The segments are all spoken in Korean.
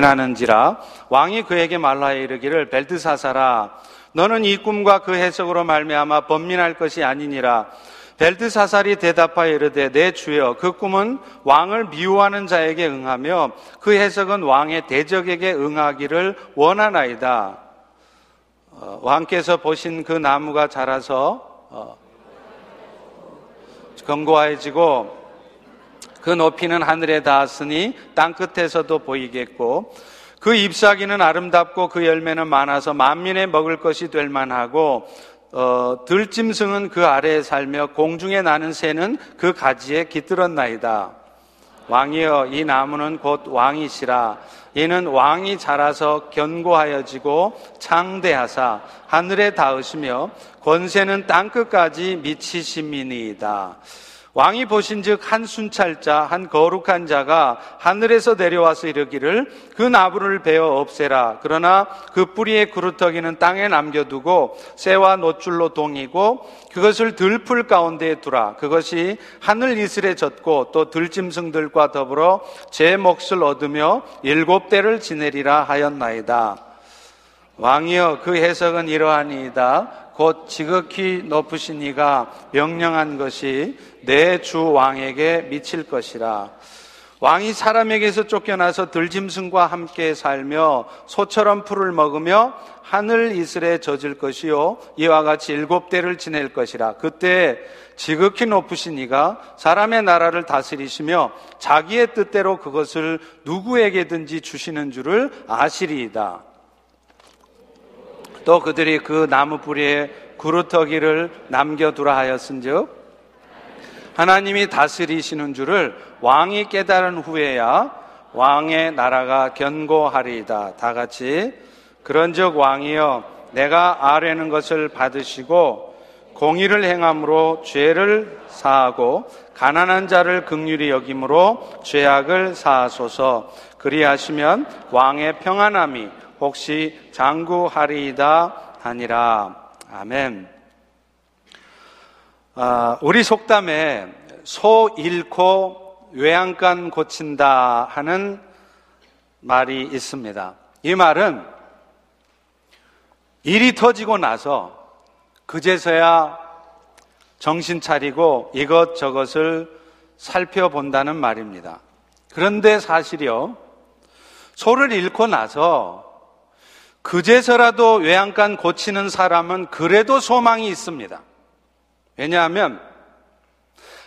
고민하는지라 왕이 그에게 말하여 이르기를 벨드사사라 너는 이 꿈과 그 해석으로 말미암아 번민할 것이 아니니라 벨드사살이 대답하여 이르되 내 주여 그 꿈은 왕을 미워하는 자에게 응하며 그 해석은 왕의 대적에게 응하기를 원하나이다. 어, 왕께서 보신 그 나무가 자라서 어, 견고해지고 그 높이는 하늘에 닿았으니 땅 끝에서도 보이겠고 그 잎사귀는 아름답고 그 열매는 많아서 만민의 먹을 것이 될 만하고 어, 들짐승은 그 아래에 살며 공중에 나는 새는 그 가지에 깃들었나이다. 왕이여 이 나무는 곧 왕이시라 이는 왕이 자라서 견고하여지고 창대하사 하늘에 닿으시며 권세는 땅 끝까지 미치심이니이다. 왕이 보신즉 한 순찰자 한 거룩한 자가 하늘에서 내려와서 이르기를 그 나무를 베어 없애라. 그러나 그 뿌리의 그루터기는 땅에 남겨두고 새와 노줄로 동이고 그것을 들풀 가운데에 두라. 그것이 하늘 이슬에 젖고 또 들짐승들과 더불어 제 몫을 얻으며 일곱 대를 지내리라 하였나이다. 왕이여 그 해석은 이러하니이다. 곧 지극히 높으신 이가 명령한 것이 내 주 왕에게 미칠 것이라. 왕이 사람에게서 쫓겨나서 들짐승과 함께 살며 소처럼 풀을 먹으며 하늘 이슬에 젖을 것이요 이와 같이 일곱 대를 지낼 것이라. 그때 지극히 높으신 이가 사람의 나라를 다스리시며 자기의 뜻대로 그것을 누구에게든지 주시는 줄을 아시리이다. 또 그들이 그 나무 뿌리에 구루터기를 남겨두라 하였은즉 하나님이 다스리시는 줄을 왕이 깨달은 후에야 왕의 나라가 견고하리이다. 다 같이 그런즉 왕이여 내가 아뢰는 것을 받으시고 공의를 행함으로 죄를 사하고 가난한 자를 극률히 여김으로 죄악을 사하소서 그리하시면 왕의 평안함이 혹시 장구하리이다 하니라. 아멘. 아, 우리 속담에 소 잃고 외양간 고친다 하는 말이 있습니다. 이 말은 일이 터지고 나서 그제서야 정신 차리고 이것저것을 살펴본다는 말입니다. 그런데 사실이요, 소를 잃고 나서 그제서라도 외양간 고치는 사람은 그래도 소망이 있습니다. 왜냐하면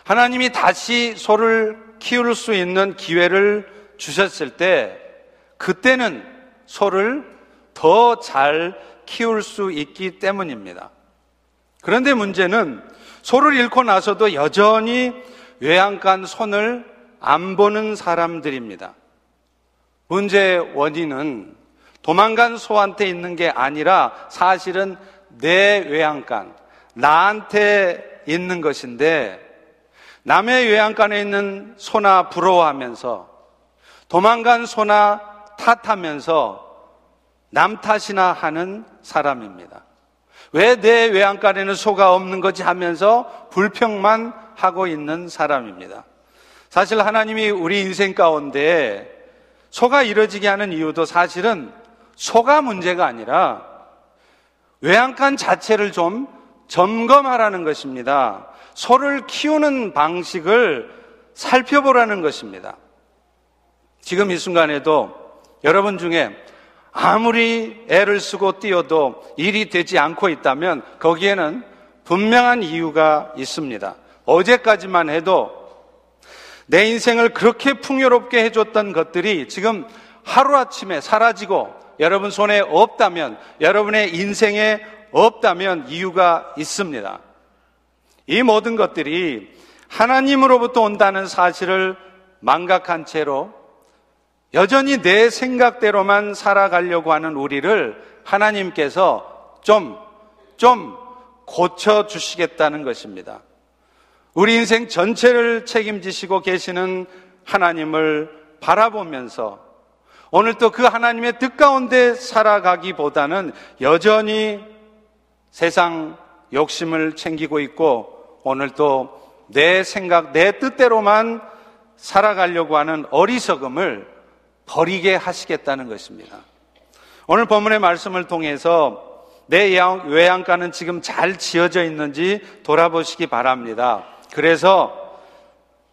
하나님이 다시 소를 키울 수 있는 기회를 주셨을 때 그때는 소를 더 잘 키울 수 있기 때문입니다. 그런데 문제는 소를 잃고 나서도 여전히 외양간 손을 안 보는 사람들입니다. 문제의 원인은 도망간 소한테 있는 게 아니라 사실은 내 외양간, 나한테 있는 것인데 남의 외양간에 있는 소나 부러워하면서 도망간 소나 탓하면서 남 탓이나 하는 사람입니다. 왜 내 외양간에는 소가 없는 거지 하면서 불평만 하고 있는 사람입니다. 사실 하나님이 우리 인생 가운데 소가 이뤄지게 하는 이유도 사실은 소가 문제가 아니라 외양간 자체를 좀 점검하라는 것입니다. 소를 키우는 방식을 살펴보라는 것입니다. 지금 이 순간에도 여러분 중에 아무리 애를 쓰고 뛰어도 일이 되지 않고 있다면 거기에는 분명한 이유가 있습니다. 어제까지만 해도 내 인생을 그렇게 풍요롭게 해줬던 것들이 지금 하루아침에 사라지고 여러분 손에 없다면, 여러분의 인생에 없다면 이유가 있습니다. 이 모든 것들이 하나님으로부터 온다는 사실을 망각한 채로 여전히 내 생각대로만 살아가려고 하는 우리를 하나님께서 좀, 좀 고쳐주시겠다는 것입니다. 우리 인생 전체를 책임지시고 계시는 하나님을 바라보면서 오늘 또 그 하나님의 뜻 가운데 살아가기보다는 여전히 세상 욕심을 챙기고 있고 오늘 또내 생각, 내 뜻대로만 살아가려고 하는 어리석음을 버리게 하시겠다는 것입니다. 오늘 본문의 말씀을 통해서 내 외양가는 지금 잘 지어져 있는지 돌아보시기 바랍니다. 그래서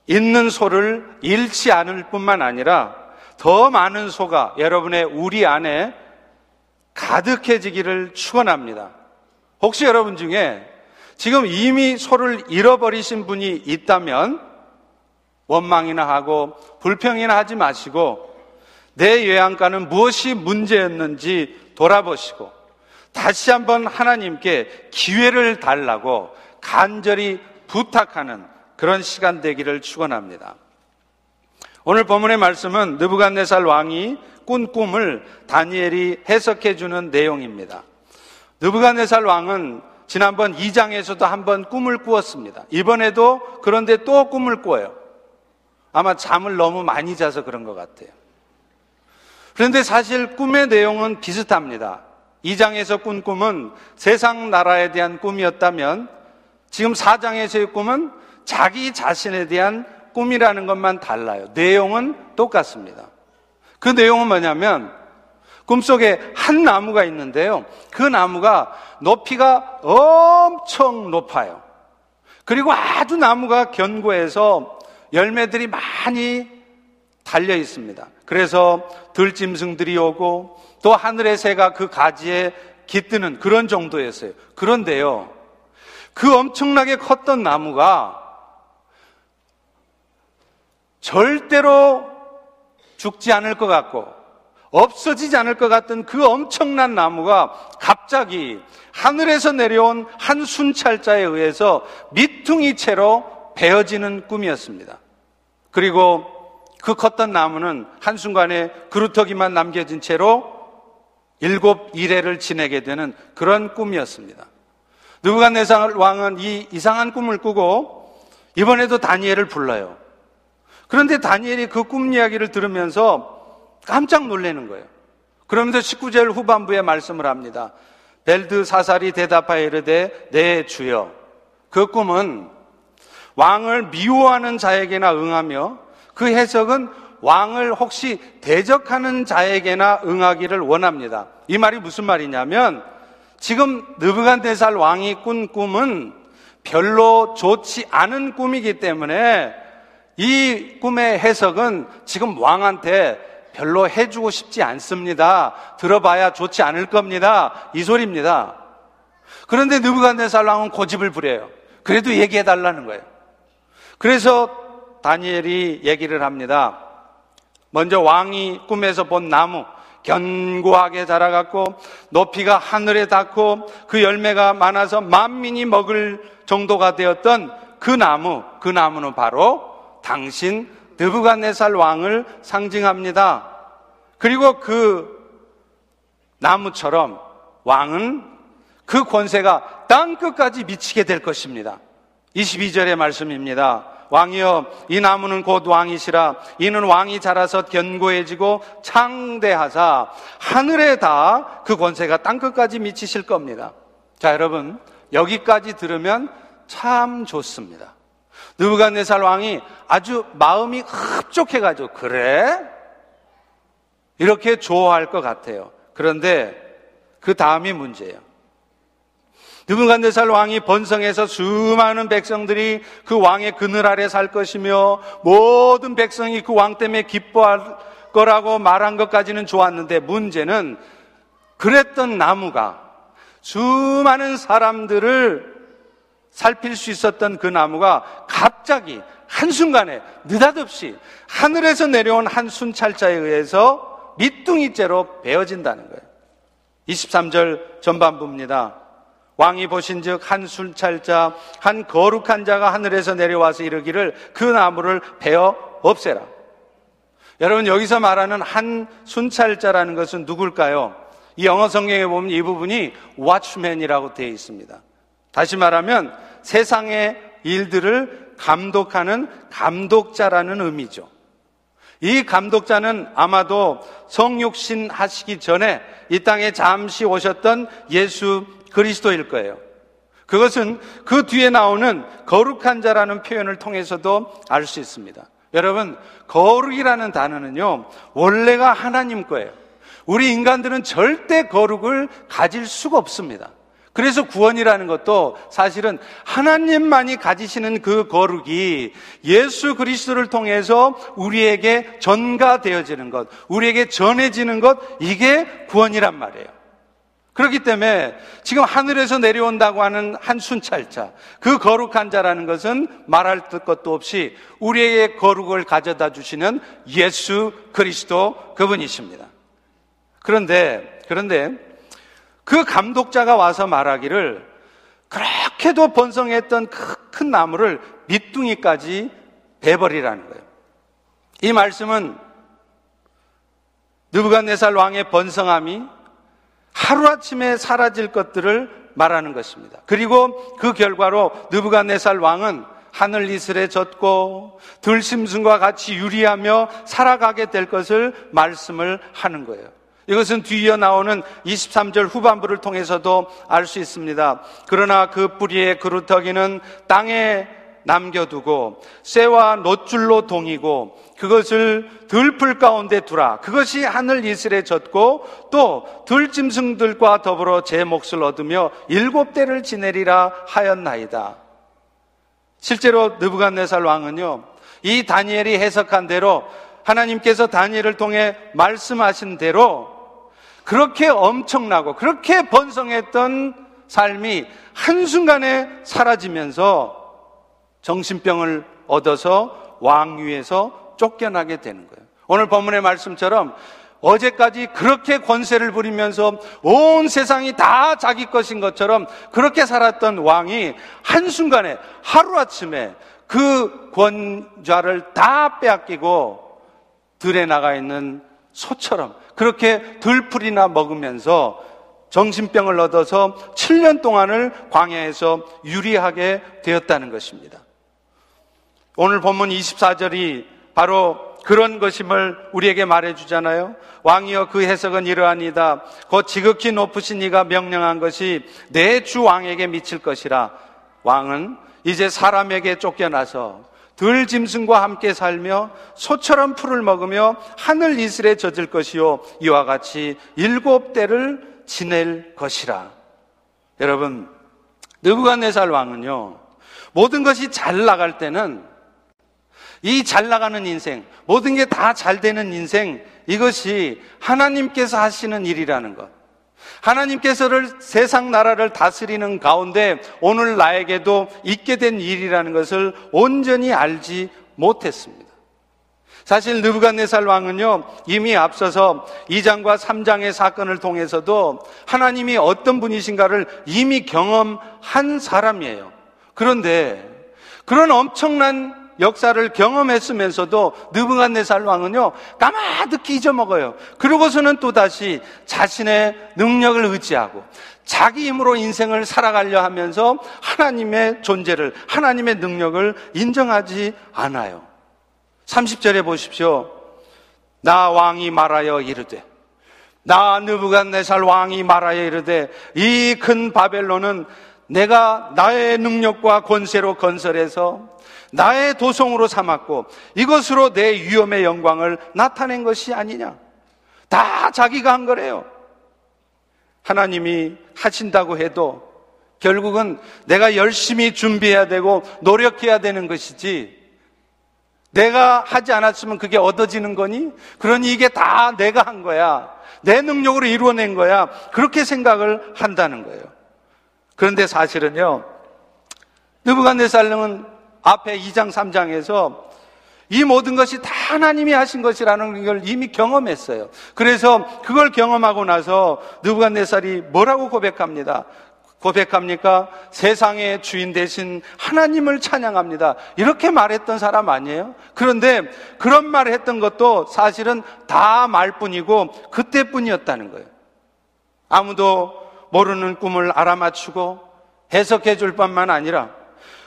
있는 소를 잃지 않을 뿐만 아니라 더 많은 소가 여러분의 우리 안에 가득해지기를 축원합니다. 혹시 여러분 중에 지금 이미 소를 잃어버리신 분이 있다면 원망이나 하고 불평이나 하지 마시고 내 요양가는 무엇이 문제였는지 돌아보시고 다시 한번 하나님께 기회를 달라고 간절히 부탁하는 그런 시간 되기를 축원합니다. 오늘 본문의 말씀은 느부갓네살 왕이 꾼 꿈을 다니엘이 해석해 주는 내용입니다. 느부갓네살 왕은 지난번 2장에서도 한번 꿈을 꾸었습니다. 이번에도 그런데 또 꿈을 꿔요. 아마 잠을 너무 많이 자서 그런 것 같아요. 그런데 사실 꿈의 내용은 비슷합니다. 2장에서 꾼 꿈은 세상 나라에 대한 꿈이었다면 지금 4장에서의 꿈은 자기 자신에 대한 꿈이라는 것만 달라요. 내용은 똑같습니다. 그 내용은 뭐냐면 꿈속에 한 나무가 있는데요. 그 나무가 높이가 엄청 높아요. 그리고 아주 나무가 견고해서 열매들이 많이 달려 있습니다. 그래서 들짐승들이 오고 또 하늘의 새가 그 가지에 깃드는 그런 정도였어요. 그런데요. 그 엄청나게 컸던 나무가 절대로 죽지 않을 것 같고 없어지지 않을 것 같던 그 엄청난 나무가 갑자기 하늘에서 내려온 한 순찰자에 의해서 미퉁이 채로 베어지는 꿈이었습니다. 그리고 그 컸던 나무는 한순간에 그루터기만 남겨진 채로 일곱 일회를 지내게 되는 그런 꿈이었습니다. 느부갓네살 왕은 이 이상한 꿈을 꾸고 이번에도 다니엘을 불러요. 그런데 다니엘이 그 꿈 이야기를 들으면서 깜짝 놀라는 거예요. 그러면서 19절 후반부에 말씀을 합니다. 벨드 사살이 대답하여 이르되 내 주여 그 꿈은 왕을 미워하는 자에게나 응하며 그 해석은 왕을 혹시 대적하는 자에게나 응하기를 원합니다. 이 말이 무슨 말이냐면 지금 느부갓네살 왕이 꾼 꿈은 별로 좋지 않은 꿈이기 때문에 이 꿈의 해석은 지금 왕한테 별로 해주고 싶지 않습니다. 들어봐야 좋지 않을 겁니다. 이 소리입니다. 그런데 느부갓네살 왕은 고집을 부려요. 그래도 얘기해 달라는 거예요. 그래서 다니엘이 얘기를 합니다. 먼저 왕이 꿈에서 본 나무 견고하게 자라갔고 높이가 하늘에 닿고 그 열매가 많아서 만민이 먹을 정도가 되었던 그 나무, 그 나무는 바로 당신 느부갓네살 왕을 상징합니다. 그리고 그 나무처럼 왕은 그 권세가 땅 끝까지 미치게 될 것입니다. 22절의 말씀입니다. 왕이여 이 나무는 곧 왕이시라 이는 왕이 자라서 견고해지고 창대하사 하늘에 다 그 권세가 땅 끝까지 미치실 겁니다. 자 여러분 여기까지 들으면 참 좋습니다. 느부갓네살 왕이 아주 마음이 흡족해가지고 그래? 이렇게 좋아할 것 같아요. 그런데 그 다음이 문제예요. 느부갓네살 왕이 번성해서 수많은 백성들이 그 왕의 그늘 아래 살 것이며 모든 백성이 그 왕 때문에 기뻐할 거라고 말한 것까지는 좋았는데 문제는 그랬던 나무가 수많은 사람들을 살필 수 있었던 그 나무가 갑자기 한순간에 느닷없이 하늘에서 내려온 한 순찰자에 의해서 밑둥이째로 베어진다는 거예요. 23절 전반부입니다. 왕이 보신 즉 한 순찰자, 한 거룩한 자가 하늘에서 내려와서 이르기를 그 나무를 베어 없애라. 여러분 여기서 말하는 한 순찰자라는 것은 누굴까요? 이 영어 성경에 보면 이 부분이 watchman이라고 되어 있습니다. 다시 말하면 세상의 일들을 감독하는 감독자라는 의미죠. 이 감독자는 아마도 성육신 하시기 전에 이 땅에 잠시 오셨던 예수 그리스도일 거예요. 그것은 그 뒤에 나오는 거룩한 자라는 표현을 통해서도 알 수 있습니다. 여러분, 거룩이라는 단어는요, 원래가 하나님 거예요. 우리 인간들은 절대 거룩을 가질 수가 없습니다. 그래서 구원이라는 것도 사실은 하나님만이 가지시는 그 거룩이 예수 그리스도를 통해서 우리에게 전가되어지는 것, 우리에게 전해지는 것, 이게 구원이란 말이에요. 그렇기 때문에 지금 하늘에서 내려온다고 하는 한 순찰자, 그 거룩한 자라는 것은 말할 것도 없이 우리에게 거룩을 가져다 주시는 예수 그리스도 그분이십니다. 그런데, 그런데 그 감독자가 와서 말하기를 그렇게도 번성했던 큰 나무를 밑둥이까지 베버리라는 거예요. 이 말씀은 느부갓네살 왕의 번성함이 하루아침에 사라질 것들을 말하는 것입니다. 그리고 그 결과로 느부갓네살 왕은 하늘 이슬에 젖고 들심순과 같이 유리하며 살아가게 될 것을 말씀을 하는 거예요. 이것은 뒤이어 나오는 23절 후반부를 통해서도 알 수 있습니다. 그러나 그 뿌리의 그루터기는 땅에 남겨두고 쇠와 놋줄로 동이고 그것을 들풀 가운데 두라. 그것이 하늘 이슬에 젖고 또 들짐승들과 더불어 제 몫을 얻으며 일곱 대를 지내리라 하였나이다. 실제로 느부갓네살 왕은요. 이 다니엘이 해석한 대로 하나님께서 다니엘을 통해 말씀하신 대로 그렇게 엄청나고 그렇게 번성했던 삶이 한순간에 사라지면서 정신병을 얻어서 왕위에서 쫓겨나게 되는 거예요. 오늘 본문의 말씀처럼 어제까지 그렇게 권세를 부리면서 온 세상이 다 자기 것인 것처럼 그렇게 살았던 왕이 한순간에 하루아침에 그 권좌를 다 빼앗기고 들에 나가 있는 소처럼 그렇게 들풀이나 먹으면서 정신병을 얻어서 7년 동안을 광야에서 유리하게 되었다는 것입니다. 오늘 본문 24절이 바로 그런 것임을 우리에게 말해주잖아요. 왕이여 그 해석은 이러하니다. 곧 지극히 높으신 이가 명령한 것이 내 주 왕에게 미칠 것이라. 왕은 이제 사람에게 쫓겨나서 들 짐승과 함께 살며 소처럼 풀을 먹으며 하늘 이슬에 젖을 것이요 이와 같이 일곱 대를 지낼 것이라. 여러분, 느부갓네살 왕은요. 모든 것이 잘 나갈 때는 이 잘 나가는 인생, 모든 게 다 잘 되는 인생, 이것이 하나님께서 하시는 일이라는 것. 하나님께서를 세상 나라를 다스리는 가운데 오늘 나에게도 있게 된 일이라는 것을 온전히 알지 못했습니다. 사실 느부갓네살 왕은요 이미 앞서서 2장과 3장의 사건을 통해서도 하나님이 어떤 분이신가를 이미 경험한 사람이에요. 그런데 그런 엄청난 역사를 경험했으면서도 느부갓네살 왕은요 까마득히 잊어먹어요. 그러고서는 또 다시 자신의 능력을 의지하고 자기 힘으로 인생을 살아가려 하면서 하나님의 존재를 하나님의 능력을 인정하지 않아요. 30절에 보십시오. 나 왕이 말하여 이르되 나 느부갓네살 왕이 말하여 이르되 이 큰 바벨론은 내가 나의 능력과 권세로 건설해서 나의 도성으로 삼았고 이것으로 내 위엄의 영광을 나타낸 것이 아니냐. 다 자기가 한 거래요. 하나님이 하신다고 해도 결국은 내가 열심히 준비해야 되고 노력해야 되는 것이지 내가 하지 않았으면 그게 얻어지는 거니? 그러니 이게 다 내가 한 거야. 내 능력으로 이루어낸 거야. 그렇게 생각을 한다는 거예요. 그런데 사실은요, 느부갓네살령은 앞에 2장, 3장에서 이 모든 것이 다 하나님이 하신 것이라는 걸 이미 경험했어요. 그래서 그걸 경험하고 나서 느부갓네살이 뭐라고 고백합니다. 고백합니까? 세상의 주인 대신 하나님을 찬양합니다. 이렇게 말했던 사람 아니에요? 그런데 그런 말을 했던 것도 사실은 다 말뿐이고 그때뿐이었다는 거예요. 아무도 모르는 꿈을 알아맞추고 해석해 줄 뿐만 아니라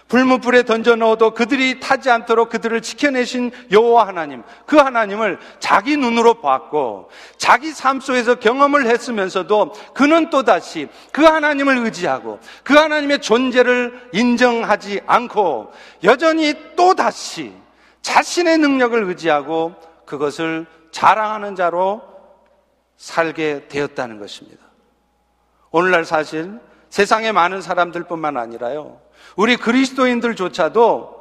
불무불에 던져 넣어도 그들이 타지 않도록 그들을 지켜내신 여호와 하나님, 그 하나님을 자기 눈으로 봤고 자기 삶 속에서 경험을 했으면서도 그는 또다시 그 하나님을 의지하고 그 하나님의 존재를 인정하지 않고 여전히 또다시 자신의 능력을 의지하고 그것을 자랑하는 자로 살게 되었다는 것입니다. 오늘날 사실 세상에 많은 사람들뿐만 아니라요. 우리 그리스도인들조차도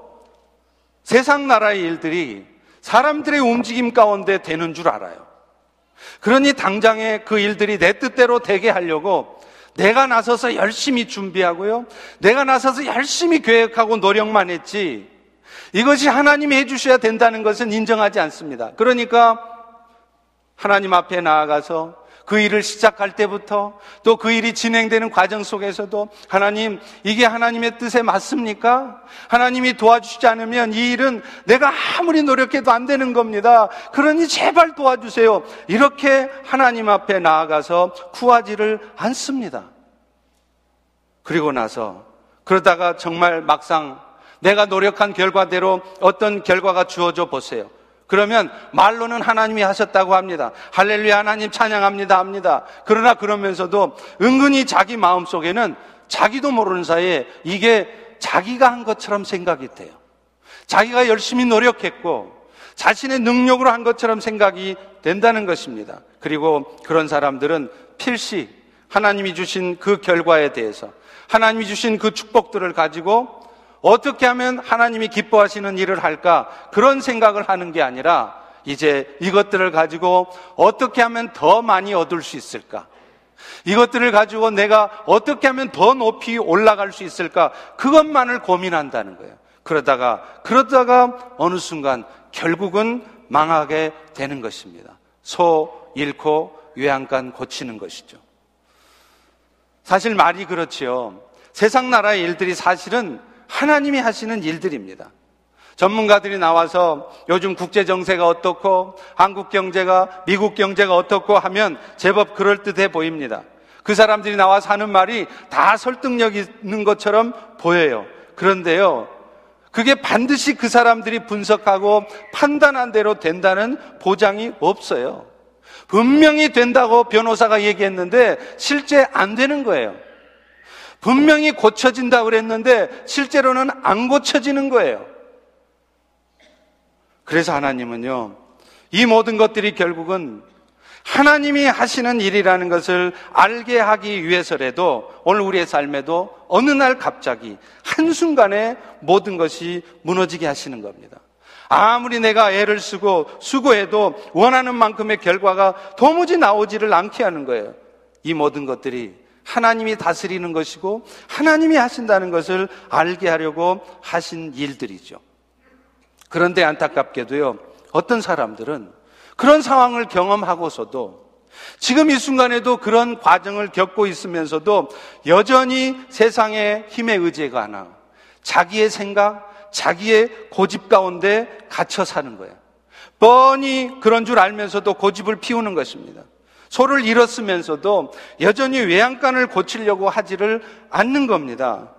세상 나라의 일들이 사람들의 움직임 가운데 되는 줄 알아요. 그러니 당장에 그 일들이 내 뜻대로 되게 하려고 내가 나서서 열심히 준비하고요. 내가 나서서 열심히 계획하고 노력만 했지. 이것이 하나님이 해주셔야 된다는 것은 인정하지 않습니다. 그러니까 하나님 앞에 나아가서 그 일을 시작할 때부터 또 그 일이 진행되는 과정 속에서도 하나님, 이게 하나님의 뜻에 맞습니까? 하나님이 도와주시지 않으면 이 일은 내가 아무리 노력해도 안 되는 겁니다. 그러니 제발 도와주세요. 이렇게 하나님 앞에 나아가서 구하지를 않습니다. 그리고 나서 그러다가 정말 막상 내가 노력한 결과대로 어떤 결과가 주어져 보세요. 그러면 말로는 하나님이 하셨다고 합니다. 할렐루야 하나님 찬양합니다 합니다. 그러나 그러면서도 은근히 자기 마음 속에는 자기도 모르는 사이에 이게 자기가 한 것처럼 생각이 돼요. 자기가 열심히 노력했고 자신의 능력으로 한 것처럼 생각이 된다는 것입니다. 그리고 그런 사람들은 필시 하나님이 주신 그 결과에 대해서 하나님이 주신 그 축복들을 가지고 어떻게 하면 하나님이 기뻐하시는 일을 할까? 그런 생각을 하는 게 아니라 이제 이것들을 가지고 어떻게 하면 더 많이 얻을 수 있을까? 이것들을 가지고 내가 어떻게 하면 더 높이 올라갈 수 있을까? 그것만을 고민한다는 거예요. 그러다가, 그러다가 어느 순간 결국은 망하게 되는 것입니다. 소 잃고 외양간 고치는 것이죠. 사실 말이 그렇지요. 세상 나라의 일들이 사실은 하나님이 하시는 일들입니다. 전문가들이 나와서 요즘 국제 정세가 어떻고 한국 경제가 미국 경제가 어떻고 하면 제법 그럴듯해 보입니다. 그 사람들이 나와서 하는 말이 다 설득력 있는 것처럼 보여요. 그런데요. 그게 반드시 그 사람들이 분석하고 판단한 대로 된다는 보장이 없어요. 분명히 된다고 변호사가 얘기했는데 실제 안 되는 거예요. 분명히 고쳐진다고 그랬는데 실제로는 안 고쳐지는 거예요. 그래서 하나님은요, 이 모든 것들이 결국은 하나님이 하시는 일이라는 것을 알게 하기 위해서라도 오늘 우리의 삶에도 어느 날 갑자기 한순간에 모든 것이 무너지게 하시는 겁니다. 아무리 내가 애를 쓰고 수고해도 원하는 만큼의 결과가 도무지 나오지를 않게 하는 거예요. 이 모든 것들이 하나님이 다스리는 것이고 하나님이 하신다는 것을 알게 하려고 하신 일들이죠. 그런데 안타깝게도요, 어떤 사람들은 그런 상황을 경험하고서도 지금 이 순간에도 그런 과정을 겪고 있으면서도 여전히 세상의 힘에 의지가 하나 자기의 생각, 자기의 고집 가운데 갇혀 사는 거예요. 뻔히 그런 줄 알면서도 고집을 피우는 것입니다. 소를 잃었으면서도 여전히 외양간을 고치려고 하지를 않는 겁니다.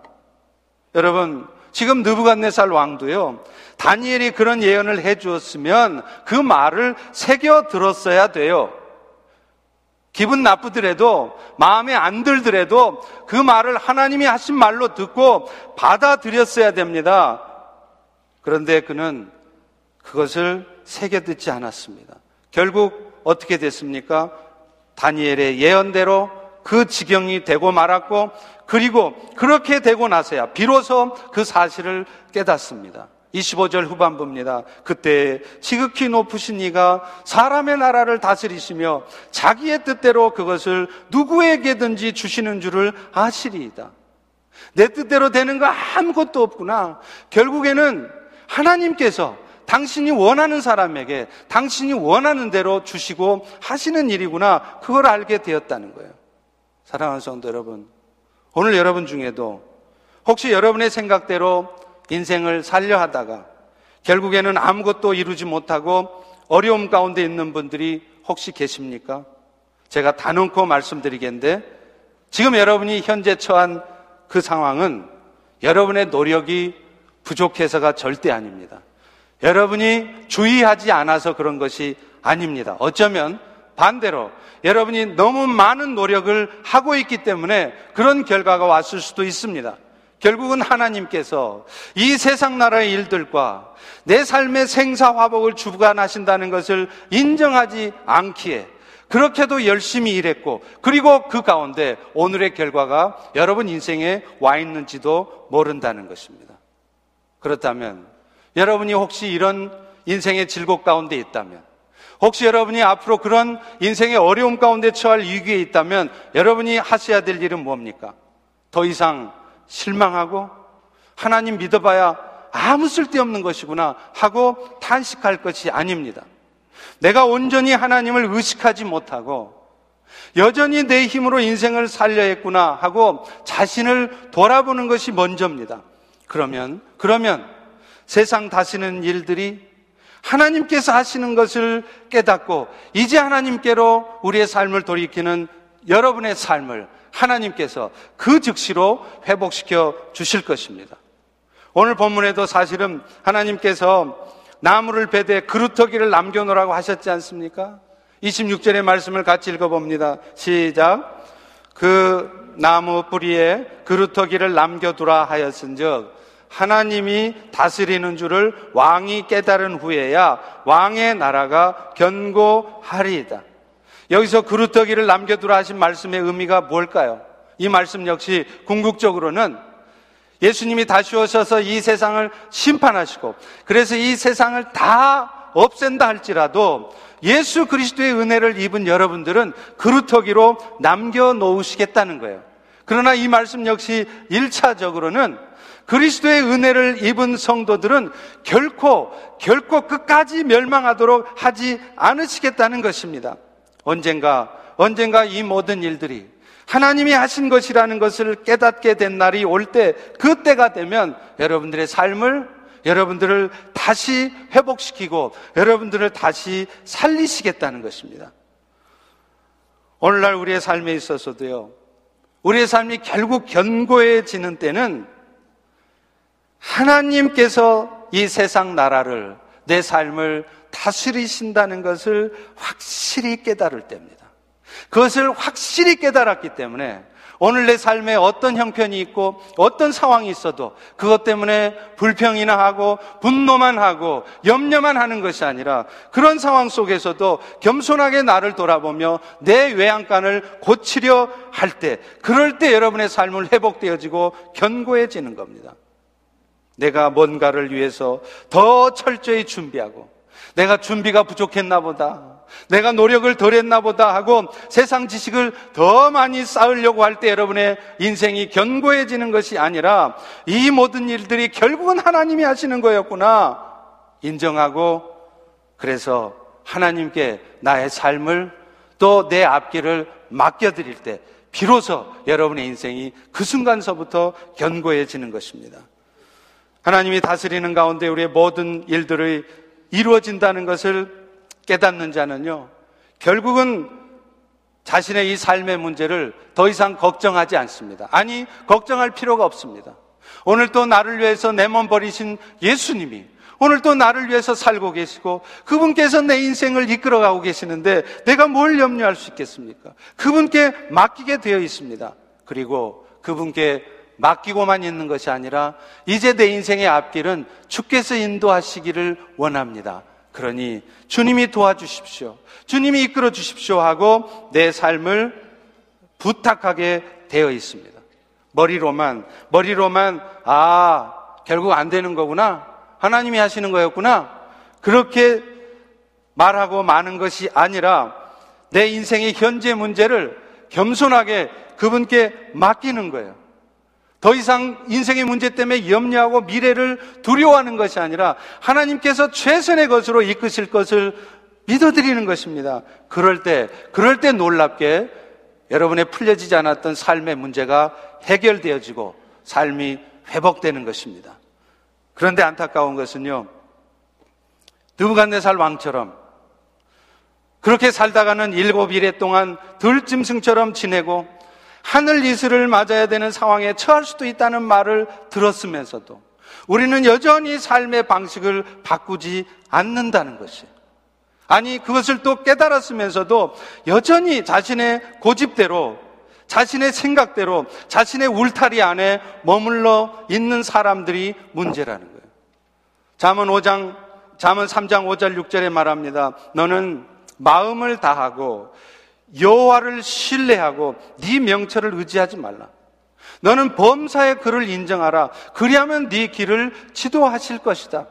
여러분, 지금 느부갓네살 왕도요. 다니엘이 그런 예언을 해 주었으면 그 말을 새겨 들었어야 돼요. 기분 나쁘더라도 마음에 안 들더라도 그 말을 하나님이 하신 말로 듣고 받아들였어야 됩니다. 그런데 그는 그것을 새겨 듣지 않았습니다. 결국 어떻게 됐습니까? 다니엘의 예언대로 그 지경이 되고 말았고 그리고 그렇게 되고 나서야 비로소 그 사실을 깨닫습니다. 25절 후반부입니다. 그때 지극히 높으신 이가 사람의 나라를 다스리시며 자기의 뜻대로 그것을 누구에게든지 주시는 줄을 아시리이다. 내 뜻대로 되는 거 아무것도 없구나. 결국에는 하나님께서 당신이 원하는 사람에게 당신이 원하는 대로 주시고 하시는 일이구나. 그걸 알게 되었다는 거예요. 사랑하는 성도 여러분. 오늘 여러분 중에도 혹시 여러분의 생각대로 인생을 살려 하다가 결국에는 아무것도 이루지 못하고 어려움 가운데 있는 분들이 혹시 계십니까? 제가 단언코 말씀드리겠는데 지금 여러분이 현재 처한 그 상황은 여러분의 노력이 부족해서가 절대 아닙니다. 여러분이 주의하지 않아서 그런 것이 아닙니다. 어쩌면 반대로 여러분이 너무 많은 노력을 하고 있기 때문에 그런 결과가 왔을 수도 있습니다. 결국은 하나님께서 이 세상 나라의 일들과 내 삶의 생사화복을 주관하신다는 것을 인정하지 않기에 그렇게도 열심히 일했고 그리고 그 가운데 오늘의 결과가 여러분 인생에 와 있는지도 모른다는 것입니다. 그렇다면 여러분이 혹시 이런 인생의 질곡 가운데 있다면 혹시 여러분이 앞으로 그런 인생의 어려움 가운데 처할 위기에 있다면 여러분이 하셔야 될 일은 뭡니까? 더 이상 실망하고 하나님 믿어봐야 아무 쓸데없는 것이구나 하고 탄식할 것이 아닙니다. 내가 온전히 하나님을 의식하지 못하고 여전히 내 힘으로 인생을 살려 했구나 하고 자신을 돌아보는 것이 먼저입니다. 그러면, 그러면 세상 다스는 일들이 하나님께서 하시는 것을 깨닫고 이제 하나님께로 우리의 삶을 돌이키는 여러분의 삶을 하나님께서 그 즉시로 회복시켜 주실 것입니다. 오늘 본문에도 사실은 하나님께서 나무를 베되 그루터기를 남겨놓으라고 하셨지 않습니까? 26절의 말씀을 같이 읽어봅니다. 시작. 그 나무 뿌리에 그루터기를 남겨두라 하였은 즉 하나님이 다스리는 줄을 왕이 깨달은 후에야 왕의 나라가 견고하리이다. 여기서 그루터기를 남겨두라 하신 말씀의 의미가 뭘까요? 이 말씀 역시 궁극적으로는 예수님이 다시 오셔서 이 세상을 심판하시고 그래서 이 세상을 다 없앤다 할지라도 예수 그리스도의 은혜를 입은 여러분들은 그루터기로 남겨놓으시겠다는 거예요. 그러나 이 말씀 역시 1차적으로는 그리스도의 은혜를 입은 성도들은 결코, 결코 끝까지 멸망하도록 하지 않으시겠다는 것입니다. 언젠가, 언젠가 이 모든 일들이 하나님이 하신 것이라는 것을 깨닫게 된 날이 올 때, 그때가 되면 여러분들의 삶을 여러분들을 다시 회복시키고 여러분들을 다시 살리시겠다는 것입니다. 오늘날 우리의 삶에 있어서도요, 우리의 삶이 결국 견고해지는 때는 하나님께서 이 세상 나라를, 내 삶을 다스리신다는 것을 확실히 깨달을 때입니다. 그것을 확실히 깨달았기 때문에 오늘 내 삶에 어떤 형편이 있고 어떤 상황이 있어도 그것 때문에 불평이나 하고 분노만 하고 염려만 하는 것이 아니라 그런 상황 속에서도 겸손하게 나를 돌아보며 내 외양간을 고치려 할 때 그럴 때 여러분의 삶을 회복되어지고 견고해지는 겁니다. 내가 뭔가를 위해서 더 철저히 준비하고 내가 준비가 부족했나 보다. 내가 노력을 덜 했나 보다 하고 세상 지식을 더 많이 쌓으려고 할 때 여러분의 인생이 견고해지는 것이 아니라 이 모든 일들이 결국은 하나님이 하시는 거였구나 인정하고 그래서 하나님께 나의 삶을 또 내 앞길을 맡겨드릴 때 비로소 여러분의 인생이 그 순간서부터 견고해지는 것입니다. 하나님이 다스리는 가운데 우리의 모든 일들이 이루어진다는 것을 깨닫는 자는요, 결국은 자신의 이 삶의 문제를 더 이상 걱정하지 않습니다. 아니, 걱정할 필요가 없습니다. 오늘 또 나를 위해서 내 몸 버리신 예수님이 오늘 또 나를 위해서 살고 계시고 그분께서 내 인생을 이끌어가고 계시는데 내가 뭘 염려할 수 있겠습니까? 그분께 맡기게 되어 있습니다. 그리고 그분께 맡기고만 있는 것이 아니라 이제 내 인생의 앞길은 주께서 인도하시기를 원합니다. 그러니 주님이 도와주십시오. 주님이 이끌어 주십시오 하고 내 삶을 부탁하게 되어 있습니다. 머리로만, 머리로만, 아, 결국 안 되는 거구나. 하나님이 하시는 거였구나. 그렇게 말하고 마는 것이 아니라 내 인생의 현재 문제를 겸손하게 그분께 맡기는 거예요. 더 이상 인생의 문제 때문에 염려하고 미래를 두려워하는 것이 아니라 하나님께서 최선의 것으로 이끄실 것을 믿어드리는 것입니다. 그럴 때, 그럴 때 놀랍게 여러분의 풀려지지 않았던 삶의 문제가 해결되어지고 삶이 회복되는 것입니다. 그런데 안타까운 것은요, 느부갓네살 왕처럼 그렇게 살다가는 일곱 일해 동안 들짐승처럼 지내고 하늘 이슬을 맞아야 되는 상황에 처할 수도 있다는 말을 들었으면서도 우리는 여전히 삶의 방식을 바꾸지 않는다는 것이 아니 그것을 또 깨달았으면서도 여전히 자신의 고집대로 자신의 생각대로 자신의 울타리 안에 머물러 있는 사람들이 문제라는 거예요. 잠언 5장 잠언 3장 5절 6절에 말합니다. 너는 마음을 다하고 여호와를 신뢰하고 네 명철을 의지하지 말라. 너는 범사의 그를 인정하라. 그리하면 네 길을 지도하실 것이다.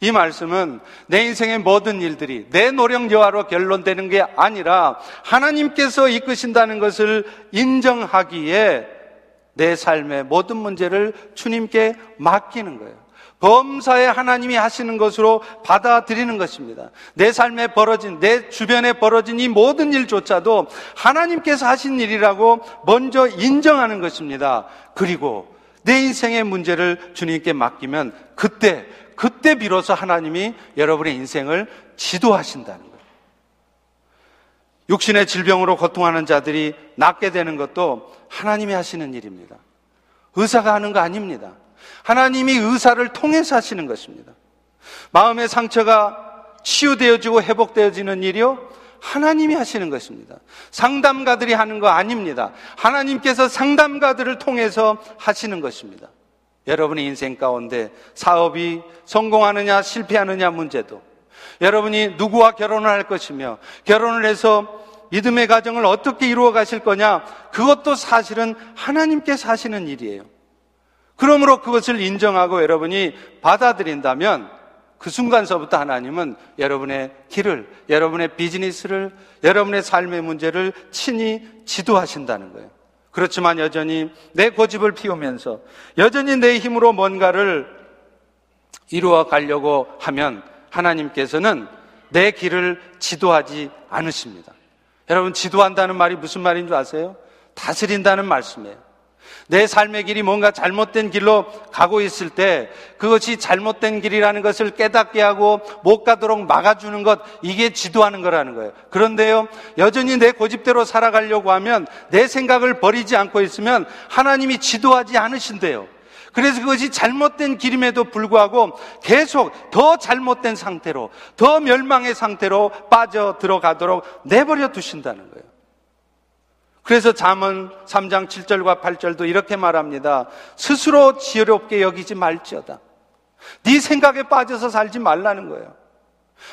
이 말씀은 내 인생의 모든 일들이 내 노력 여하로 결론되는 게 아니라 하나님께서 이끄신다는 것을 인정하기에 내 삶의 모든 문제를 주님께 맡기는 거예요. 범사에 하나님이 하시는 것으로 받아들이는 것입니다. 내 삶에 벌어진, 내 주변에 벌어진 이 모든 일조차도 하나님께서 하신 일이라고 먼저 인정하는 것입니다. 그리고 내 인생의 문제를 주님께 맡기면 그때, 그때 비로소 하나님이 여러분의 인생을 지도하신다는 거예요. 육신의 질병으로 고통하는 자들이 낫게 되는 것도 하나님이 하시는 일입니다. 의사가 하는 거 아닙니다. 하나님이 의사를 통해서 하시는 것입니다. 마음의 상처가 치유되어지고 회복되어지는 일이요. 하나님이 하시는 것입니다. 상담가들이 하는 거 아닙니다. 하나님께서 상담가들을 통해서 하시는 것입니다. 여러분의 인생 가운데 사업이 성공하느냐 실패하느냐 문제도 여러분이 누구와 결혼을 할 것이며 결혼을 해서 믿음의 가정을 어떻게 이루어 가실 거냐 그것도 사실은 하나님께서 하시는 일이에요. 그러므로 그것을 인정하고 여러분이 받아들인다면 그 순간서부터 하나님은 여러분의 길을, 여러분의 비즈니스를, 여러분의 삶의 문제를 친히 지도하신다는 거예요. 그렇지만 여전히 내 고집을 피우면서 여전히 내 힘으로 뭔가를 이루어 가려고 하면 하나님께서는 내 길을 지도하지 않으십니다. 여러분, 지도한다는 말이 무슨 말인 줄 아세요? 다스린다는 말씀이에요. 내 삶의 길이 뭔가 잘못된 길로 가고 있을 때 그것이 잘못된 길이라는 것을 깨닫게 하고 못 가도록 막아주는 것, 이게 지도하는 거라는 거예요. 그런데요, 여전히 내 고집대로 살아가려고 하면 내 생각을 버리지 않고 있으면 하나님이 지도하지 않으신대요. 그래서 그것이 잘못된 길임에도 불구하고 계속 더 잘못된 상태로, 더 멸망의 상태로 빠져 들어가도록 내버려 두신다는 거예요. 그래서 잠언 3장 7절과 8절도 이렇게 말합니다. 스스로 지혜롭게 여기지 말지어다. 네 생각에 빠져서 살지 말라는 거예요.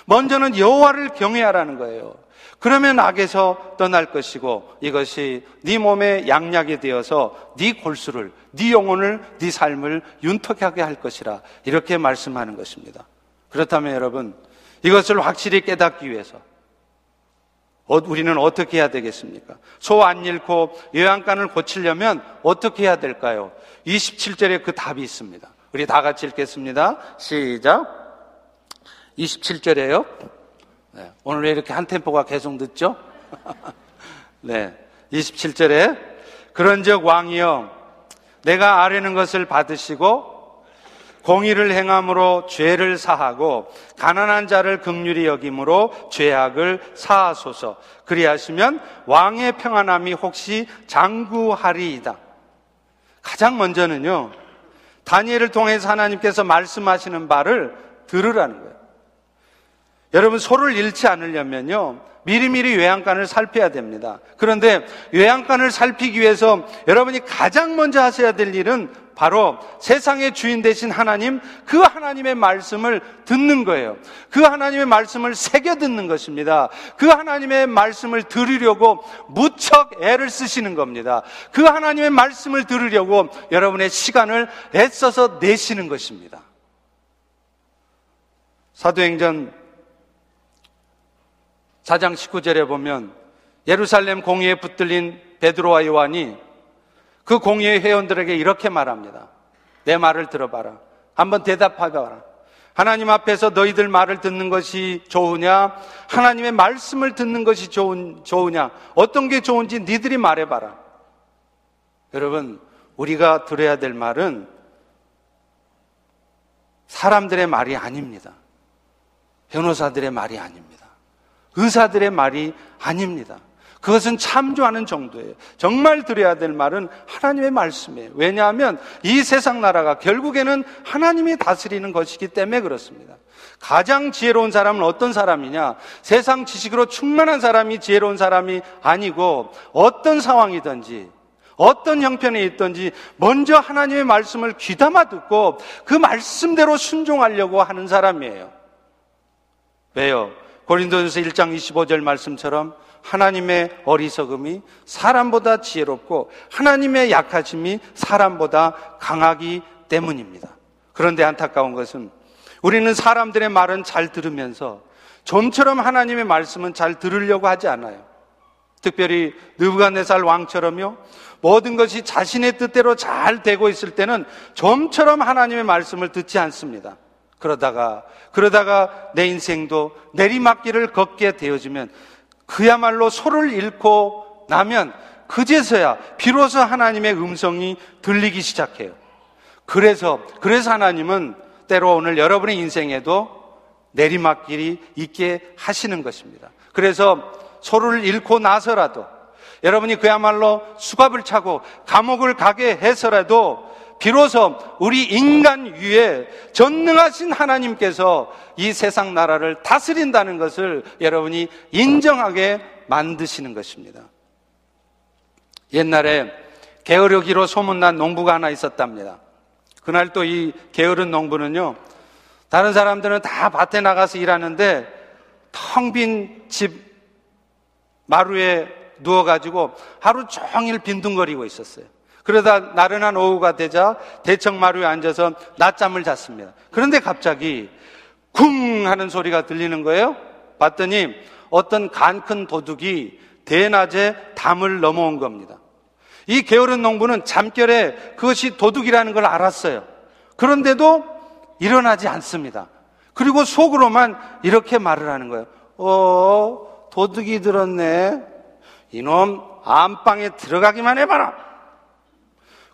먼저는 여호와를 경외하라는 거예요. 그러면 악에서 떠날 것이고 이것이 네 몸의 양약이 되어서 네 골수를, 네 영혼을, 네 삶을 윤택하게 할 것이라 이렇게 말씀하는 것입니다. 그렇다면 여러분 이것을 확실히 깨닫기 위해서 어, 우리는 어떻게 해야 되겠습니까? 소 안 잃고 요양간을 고치려면 어떻게 해야 될까요? 27절에 그 답이 있습니다. 우리 다 같이 읽겠습니다. 시작. 27절에요. 네, 오늘 왜 이렇게 한 템포가 계속 늦죠? 네. 27절에 그런즉 왕이여 내가 아뢰는 것을 받으시고 공의를 행함으로 죄를 사하고 가난한 자를 극률히 여김으로 죄악을 사하소서. 그리하시면 왕의 평안함이 혹시 장구하리이다. 가장 먼저는요. 다니엘을 통해서 하나님께서 말씀하시는 바를 들으라는 거예요. 여러분 소를 잃지 않으려면요. 미리미리 외양간을 살펴야 됩니다. 그런데 외양간을 살피기 위해서 여러분이 가장 먼저 하셔야 될 일은 바로 세상의 주인 되신 하나님, 그 하나님의 말씀을 듣는 거예요. 그 하나님의 말씀을 새겨 듣는 것입니다. 그 하나님의 말씀을 들으려고 무척 애를 쓰시는 겁니다. 그 하나님의 말씀을 들으려고 여러분의 시간을 애써서 내시는 것입니다. 사도행전 4장 19절에 보면 예루살렘 공의에 붙들린 베드로와 요한이 그 공의회 회원들에게 이렇게 말합니다. 내 말을 들어봐라. 한번 대답해봐라. 하나님 앞에서 너희들 말을 듣는 것이 좋으냐? 하나님의 말씀을 듣는 것이 좋은, 좋으냐? 어떤 게 좋은지 니들이 말해봐라. 여러분, 우리가 들어야 될 말은 사람들의 말이 아닙니다. 변호사들의 말이 아닙니다. 의사들의 말이 아닙니다. 그것은 참조하는 정도예요. 정말 드려야 될 말은 하나님의 말씀이에요. 왜냐하면 이 세상 나라가 결국에는 하나님이 다스리는 것이기 때문에 그렇습니다. 가장 지혜로운 사람은 어떤 사람이냐? 세상 지식으로 충만한 사람이 지혜로운 사람이 아니고 어떤 상황이든지 어떤 형편에 있든지 먼저 하나님의 말씀을 귀담아 듣고 그 말씀대로 순종하려고 하는 사람이에요. 왜요? 고린도전서 1장 25절 말씀처럼 하나님의 어리석음이 사람보다 지혜롭고 하나님의 약하심이 사람보다 강하기 때문입니다. 그런데 안타까운 것은 우리는 사람들의 말은 잘 들으면서 좀처럼 하나님의 말씀은 잘 들으려고 하지 않아요. 특별히 느부갓네살 왕처럼요. 모든 것이 자신의 뜻대로 잘 되고 있을 때는 좀처럼 하나님의 말씀을 듣지 않습니다. 그러다가 그러다가 내 인생도 내리막길을 걷게 되어지면 그야말로 소를 잃고 나면 그제서야 비로소 하나님의 음성이 들리기 시작해요. 그래서 그래서 하나님은 때로 오늘 여러분의 인생에도 내리막길이 있게 하시는 것입니다. 그래서 소를 잃고 나서라도 여러분이 그야말로 수갑을 차고 감옥을 가게 해서라도 비로소 우리 인간 위에 전능하신 하나님께서 이 세상 나라를 다스린다는 것을 여러분이 인정하게 만드시는 것입니다. 옛날에 게으르기로 소문난 농부가 하나 있었답니다. 그날 또 이 게으른 농부는요, 다른 사람들은 다 밭에 나가서 일하는데 텅 빈 집 마루에 누워가지고 하루 종일 빈둥거리고 있었어요. 그러다 나른한 오후가 되자 대청 마루에 앉아서 낮잠을 잤습니다. 그런데 갑자기 쿵 하는 소리가 들리는 거예요. 봤더니 어떤 간 큰 도둑이 대낮에 담을 넘어온 겁니다. 이 게으른 농부는 잠결에 그것이 도둑이라는 걸 알았어요. 그런데도 일어나지 않습니다. 그리고 속으로만 이렇게 말을 하는 거예요. 어, 도둑이 들었네. 이놈 안방에 들어가기만 해봐라.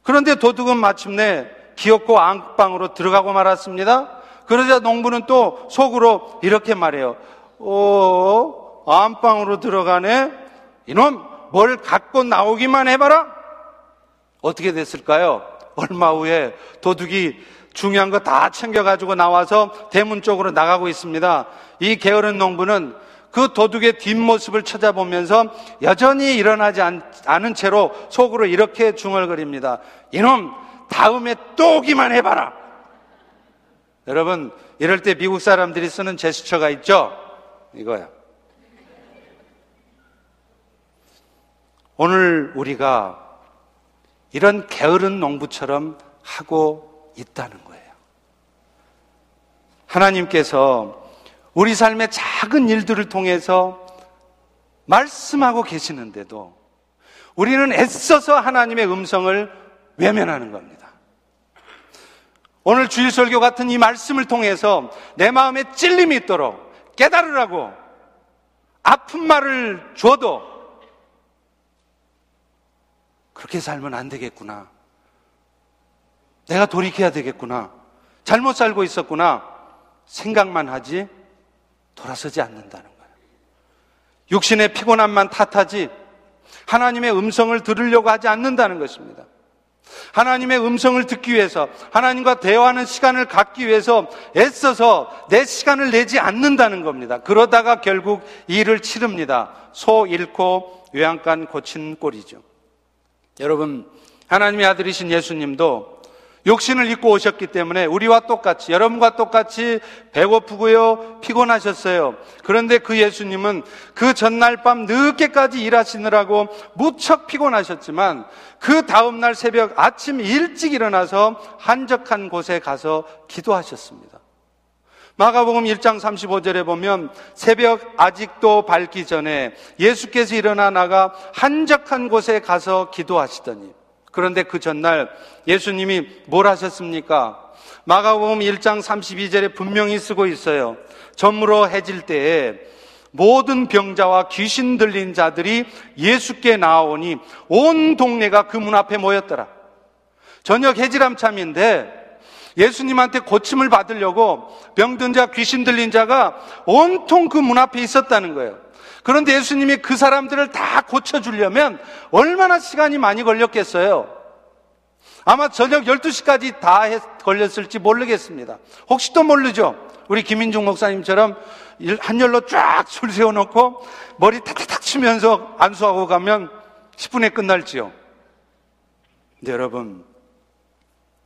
그런데 도둑은 마침내 기어코 안방으로 들어가고 말았습니다. 그러자 농부는 또 속으로 이렇게 말해요. 어, 안방으로 들어가네? 이놈 뭘 갖고 나오기만 해봐라? 어떻게 됐을까요? 얼마 후에 도둑이 중요한 거 다 챙겨가지고 나와서 대문 쪽으로 나가고 있습니다. 이 게으른 농부는 그 도둑의 뒷모습을 찾아보면서 여전히 일어나지 않, 은 채로 속으로 이렇게 중얼거립니다. 이놈, 다음에 또 오기만 해봐라. 여러분, 이럴 때 미국 사람들이 쓰는 제스처가 있죠? 이거야. 오늘 우리가 이런 게으른 농부처럼 하고 있다는 거예요. 하나님께서 우리 삶의 작은 일들을 통해서 말씀하고 계시는데도 우리는 애써서 하나님의 음성을 외면하는 겁니다. 오늘 주일 설교 같은 이 말씀을 통해서 내 마음에 찔림이 있도록 깨달으라고 아픈 말을 줘도 그렇게 살면 안 되겠구나. 내가 돌이켜야 되겠구나. 잘못 살고 있었구나. 생각만 하지 돌아서지 않는다는 거예요. 육신의 피곤함만 탓하지 하나님의 음성을 들으려고 하지 않는다는 것입니다. 하나님의 음성을 듣기 위해서 하나님과 대화하는 시간을 갖기 위해서 애써서 내 시간을 내지 않는다는 겁니다. 그러다가 결국 일을 치릅니다. 소 잃고 요양간 고친 꼴이죠. 여러분, 하나님의 아들이신 예수님도 육신을 입고 오셨기 때문에 우리와 똑같이 여러분과 똑같이 배고프고요 피곤하셨어요. 그런데 그 예수님은 그 전날 밤 늦게까지 일하시느라고 무척 피곤하셨지만 그 다음 날 새벽 아침 일찍 일어나서 한적한 곳에 가서 기도하셨습니다. 마가복음 1장 35절에 보면 새벽 아직도 밝기 전에 예수께서 일어나 나가 한적한 곳에 가서 기도하시더니 그런데 그 전날 예수님이 뭘 하셨습니까? 마가복음 1장 32절에 분명히 쓰고 있어요. 점으로 해질 때에 모든 병자와 귀신 들린 자들이 예수께 나오니 온 동네가 그 문 앞에 모였더라. 저녁 해지람참인데 예수님한테 고침을 받으려고 병든 자, 귀신 들린 자가 온통 그 문 앞에 있었다는 거예요. 그런데 예수님이 그 사람들을 다 고쳐주려면 얼마나 시간이 많이 걸렸겠어요? 아마 저녁 12시까지 다 걸렸을지 모르겠습니다. 혹시 또 모르죠? 우리 김인중 목사님처럼 한열로 쫙 술 세워놓고 머리 탁탁탁 치면서 안수하고 가면 10분에 끝날지요. 근데 여러분,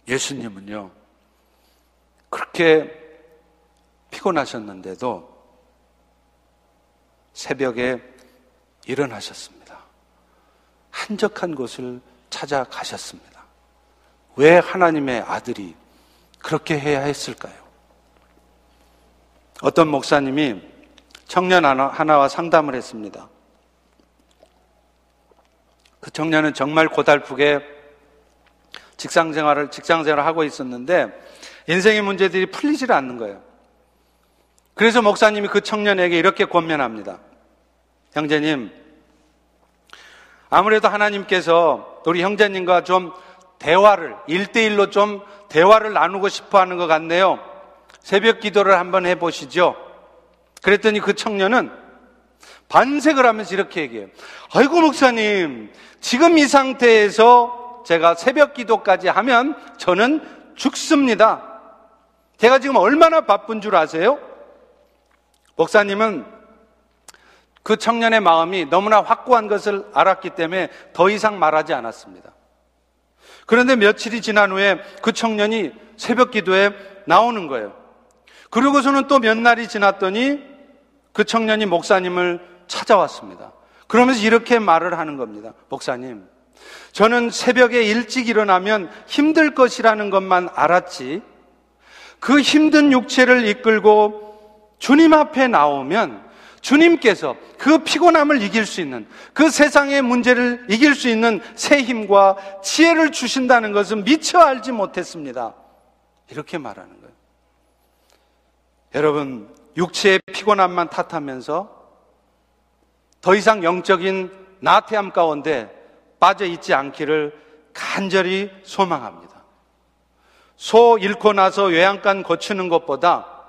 예수님은요, 그렇게 피곤하셨는데도 새벽에 일어나셨습니다. 한적한 곳을 찾아가셨습니다. 왜 하나님의 아들이 그렇게 해야 했을까요? 어떤 목사님이 청년 하나와 상담을 했습니다. 그 청년은 정말 고달프게 직장 생활을, 직장 생활을 하고 있었는데 인생의 문제들이 풀리질 않는 거예요. 그래서 목사님이 그 청년에게 이렇게 권면합니다. 형제님, 아무래도 하나님께서 우리 형제님과 좀 대화를, 일대일로좀 대화를 나누고 싶어 하는 것 같네요. 새벽 기도를 한번 해보시죠. 그랬더니 그 청년은 반색을 하면서 이렇게 얘기해요. 아이고, 목사님, 지금 이 상태에서 제가 새벽 기도까지 하면 저는 죽습니다. 제가 지금 얼마나 바쁜 줄 아세요? 목사님은 그 청년의 마음이 너무나 확고한 것을 알았기 때문에 더 이상 말하지 않았습니다. 그런데 며칠이 지난 후에 그 청년이 새벽 기도에 나오는 거예요. 그리고서는 또 몇 날이 지났더니 그 청년이 목사님을 찾아왔습니다. 그러면서 이렇게 말을 하는 겁니다. 목사님, 저는 새벽에 일찍 일어나면 힘들 것이라는 것만 알았지, 그 힘든 육체를 이끌고 주님 앞에 나오면 주님께서 그 피곤함을 이길 수 있는 그 세상의 문제를 이길 수 있는 새 힘과 지혜를 주신다는 것은 미처 알지 못했습니다. 이렇게 말하는 거예요. 여러분, 육체의 피곤함만 탓하면서 더 이상 영적인 나태함 가운데 빠져 있지 않기를 간절히 소망합니다. 소 잃고 나서 외양간 고치는 것보다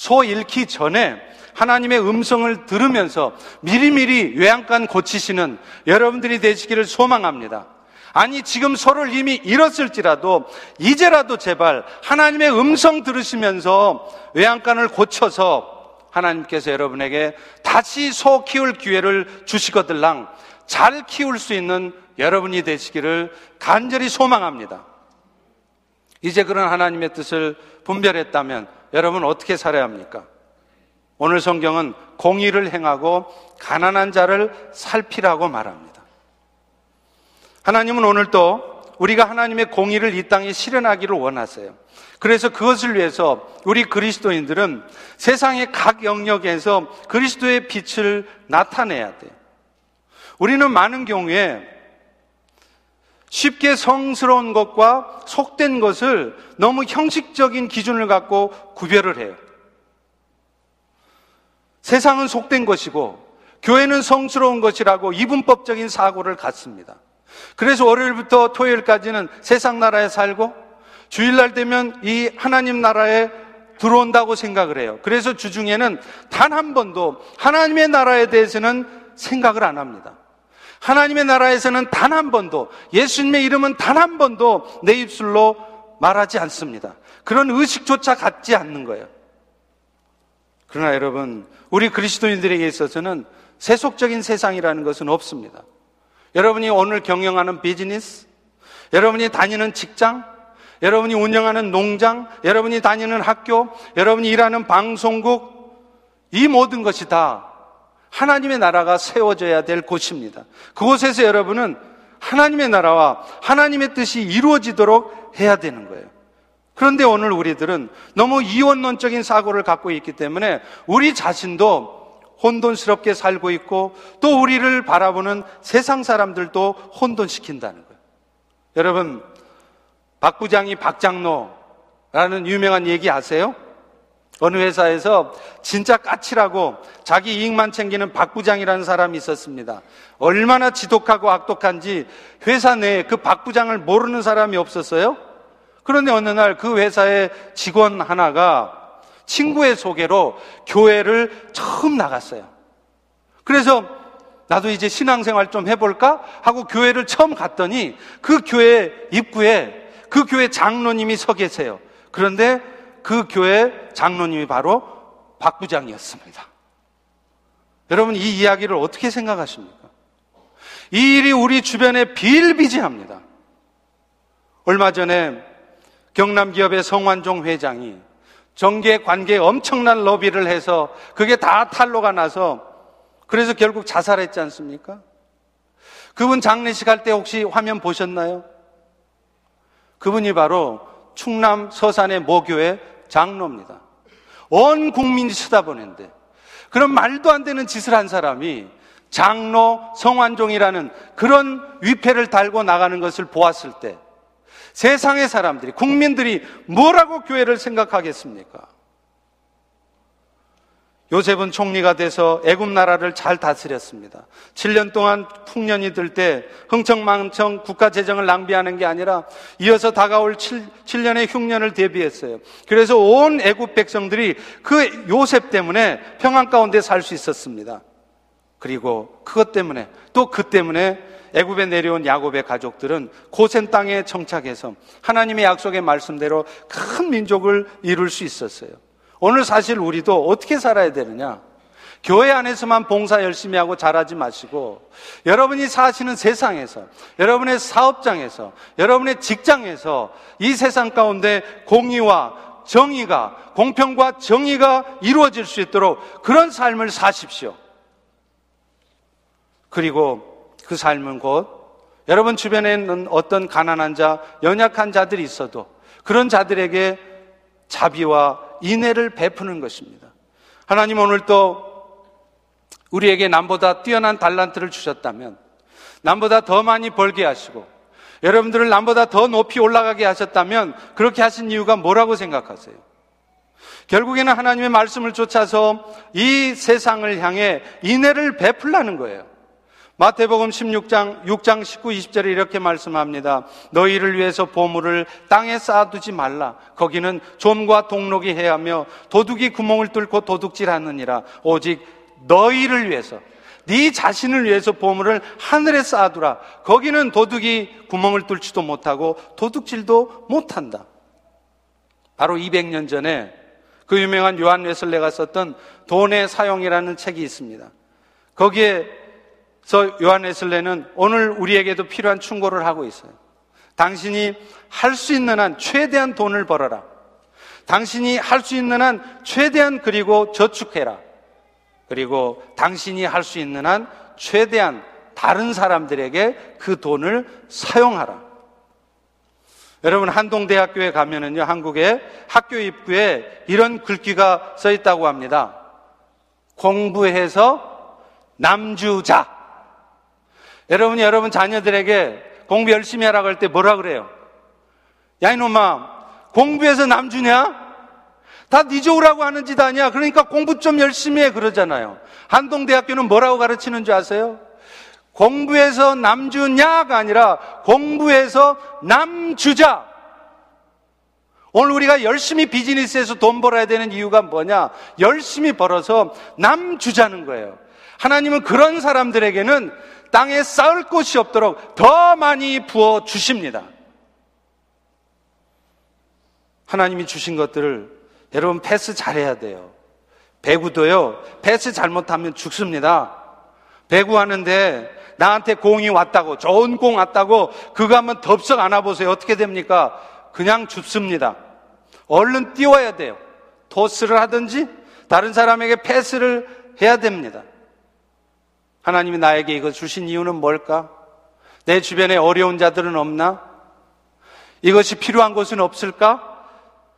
소 잃기 전에 하나님의 음성을 들으면서 미리미리 외양간 고치시는 여러분들이 되시기를 소망합니다. 아니, 지금 소를 이미 잃었을지라도 이제라도 제발 하나님의 음성 들으시면서 외양간을 고쳐서 하나님께서 여러분에게 다시 소 키울 기회를 주시거들랑 잘 키울 수 있는 여러분이 되시기를 간절히 소망합니다. 이제 그런 하나님의 뜻을 분별했다면 여러분 어떻게 살아야 합니까? 오늘 성경은 공의를 행하고 가난한 자를 살피라고 말합니다. 하나님은 오늘도 우리가 하나님의 공의를 이 땅에 실현하기를 원하세요. 그래서 그것을 위해서 우리 그리스도인들은 세상의 각 영역에서 그리스도의 빛을 나타내야 돼요. 우리는 많은 경우에 쉽게 성스러운 것과 속된 것을 너무 형식적인 기준을 갖고 구별을 해요. 세상은 속된 것이고 교회는 성스러운 것이라고 이분법적인 사고를 갖습니다. 그래서 월요일부터 토요일까지는 세상 나라에 살고 주일날 되면 이 하나님 나라에 들어온다고 생각을 해요. 그래서 주중에는 단 한 번도 하나님의 나라에 대해서는 생각을 안 합니다. 하나님의 나라에서는 단 한 번도 예수님의 이름은 단 한 번도 내 입술로 말하지 않습니다. 그런 의식조차 갖지 않는 거예요. 그러나 여러분, 우리 그리스도인들에게 있어서는 세속적인 세상이라는 것은 없습니다. 여러분이 오늘 경영하는 비즈니스, 여러분이 다니는 직장, 여러분이 운영하는 농장, 여러분이 다니는 학교, 여러분이 일하는 방송국, 이 모든 것이 다 하나님의 나라가 세워져야 될 곳입니다. 그곳에서 여러분은 하나님의 나라와 하나님의 뜻이 이루어지도록 해야 되는 거예요. 그런데 오늘 우리들은 너무 이원론적인 사고를 갖고 있기 때문에 우리 자신도 혼돈스럽게 살고 있고 또 우리를 바라보는 세상 사람들도 혼돈시킨다는 거예요. 여러분, 박 부장이 박장로라는 유명한 얘기 아세요? 어느 회사에서 진짜 까칠하고 자기 이익만 챙기는 박 부장이라는 사람이 있었습니다. 얼마나 지독하고 악독한지 회사 내에 그 박 부장을 모르는 사람이 없었어요? 그런데 어느 날 그 회사의 직원 하나가 친구의 소개로 교회를 처음 나갔어요. 그래서 나도 이제 신앙생활 좀 해볼까? 하고 교회를 처음 갔더니 그 교회 입구에 그 교회 장로님이 서 계세요. 그런데 그 교회 장로님이 바로 박 부장이었습니다. 여러분 이 이야기를 어떻게 생각하십니까? 이 일이 우리 주변에 비일비재합니다. 얼마 전에 경남 기업의 성완종 회장이 정계 관계에 엄청난 로비를 해서 그게 다 탄로가 나서 그래서 결국 자살했지 않습니까? 그분 장례식 할 때 혹시 화면 보셨나요? 그분이 바로 충남 서산의 모교의 장로입니다. 온 국민이 쳐다보는데 그런 말도 안 되는 짓을 한 사람이 장로 성완종이라는 그런 위패를 달고 나가는 것을 보았을 때 세상의 사람들이 국민들이 뭐라고 교회를 생각하겠습니까? 요셉은 총리가 돼서 애굽 나라를 잘 다스렸습니다. 7년 동안 풍년이 들 때 흥청망청 국가 재정을 낭비하는 게 아니라 이어서 다가올 7, 7년의 흉년을 대비했어요. 그래서 온 애굽 백성들이 그 요셉 때문에 평안 가운데 살 수 있었습니다. 그리고 그것 때문에 또 그 때문에 애굽에 내려온 야곱의 가족들은 고센 땅에 정착해서 하나님의 약속의 말씀대로 큰 민족을 이룰 수 있었어요. 오늘 사실 우리도 어떻게 살아야 되느냐? 교회 안에서만 봉사 열심히 하고 잘하지 마시고 여러분이 사시는 세상에서 여러분의 사업장에서 여러분의 직장에서 이 세상 가운데 공의와 정의가 공평과 정의가 이루어질 수 있도록 그런 삶을 사십시오. 그리고 그 삶은 곧 여러분 주변에 있는 어떤 가난한 자, 연약한 자들이 있어도 그런 자들에게 자비와 인애를 베푸는 것입니다. 하나님 오늘 또 우리에게 남보다 뛰어난 달란트를 주셨다면 남보다 더 많이 벌게 하시고 여러분들을 남보다 더 높이 올라가게 하셨다면 그렇게 하신 이유가 뭐라고 생각하세요? 결국에는 하나님의 말씀을 쫓아서 이 세상을 향해 인애를 베풀라는 거예요. 마태복음 16장 6장 19, 20절에 이렇게 말씀합니다. 너희를 위해서 보물을 땅에 쌓아두지 말라. 거기는 좀과 동록이 해하며 도둑이 구멍을 뚫고 도둑질하느니라. 오직 너희를 위해서 네 자신을 위해서 보물을 하늘에 쌓아두라. 거기는 도둑이 구멍을 뚫지도 못하고 도둑질도 못한다. 바로 200년 전에 그 유명한 요한 웨슬레가 썼던 돈의 사용이라는 책이 있습니다. 거기에 그래서 요한 에슬레는 오늘 우리에게도 필요한 충고를 하고 있어요. 당신이 할 수 있는 한 최대한 돈을 벌어라. 당신이 할 수 있는 한 최대한 그리고 저축해라. 그리고 당신이 할 수 있는 한 최대한 다른 사람들에게 그 돈을 사용하라. 여러분 한동대학교에 가면은요 한국의 학교 입구에 이런 글귀가 써 있다고 합니다. 공부해서 남주자. 여러분이 여러분 자녀들에게 공부 열심히 하라고 할 때 뭐라 그래요? 야, 이놈아, 공부해서 남 주냐? 다네 좋으라고 하는 짓 아니야. 그러니까 공부 좀 열심히 해. 그러잖아요. 한동대학교는 뭐라고 가르치는 줄 아세요? 공부해서 남 주냐가 아니라 공부해서 남 주자. 오늘 우리가 열심히 비즈니스에서 돈 벌어야 되는 이유가 뭐냐? 열심히 벌어서 남 주자는 거예요. 하나님은 그런 사람들에게는 땅에 쌓을 곳이 없도록 더 많이 부어 주십니다. 하나님이 주신 것들을 여러분 패스 잘해야 돼요. 배구도요, 패스 잘못하면 죽습니다. 배구하는데 나한테 공이 왔다고, 좋은 공 왔다고, 그거 한번 덥석 안아보세요. 어떻게 됩니까? 그냥 죽습니다. 얼른 띄워야 돼요. 토스를 하든지, 다른 사람에게 패스를 해야 됩니다. 하나님이 나에게 이거 주신 이유는 뭘까? 내 주변에 어려운 자들은 없나? 이것이 필요한 곳은 없을까?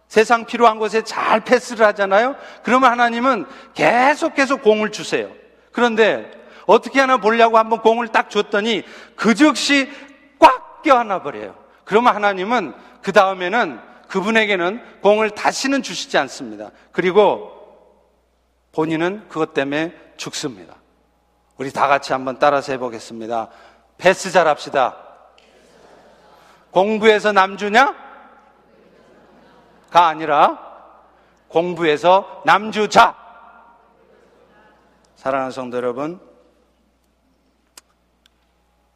세상 필요한 곳에 잘 패스를 하잖아요? 그러면 하나님은 계속 계속 공을 주세요. 그런데 어떻게 하나 보려고 한번 공을 딱 줬더니 그 즉시 꽉 껴안아 버려요. 그러면 하나님은 그 다음에는 그분에게는 공을 다시는 주시지 않습니다. 그리고 본인은 그것 때문에 죽습니다. 우리 다 같이 한번 따라서 해보겠습니다. 패스 잘 합시다. 공부해서 남주냐? 가 아니라 공부해서 남주자. 사랑하는 성도 여러분,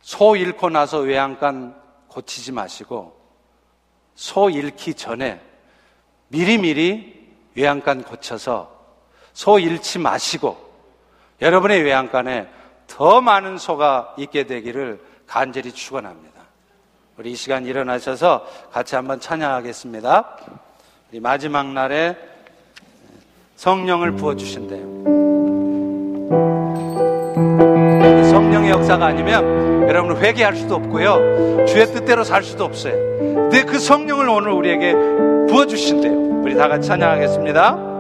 소 잃고 나서 외양간 고치지 마시고 소 잃기 전에 미리미리 외양간 고쳐서 소 잃지 마시고 여러분의 외양간에 더 많은 소가 있게 되기를 간절히 축원합니다. 우리 이 시간 일어나셔서 같이 한번 찬양하겠습니다. 우리 마지막 날에 성령을 부어 주신대요. 성령의 역사가 아니면 여러분은 회개할 수도 없고요. 주의 뜻대로 살 수도 없어요. 근데 그 성령을 오늘 우리에게 부어 주신대요. 우리 다 같이 찬양하겠습니다.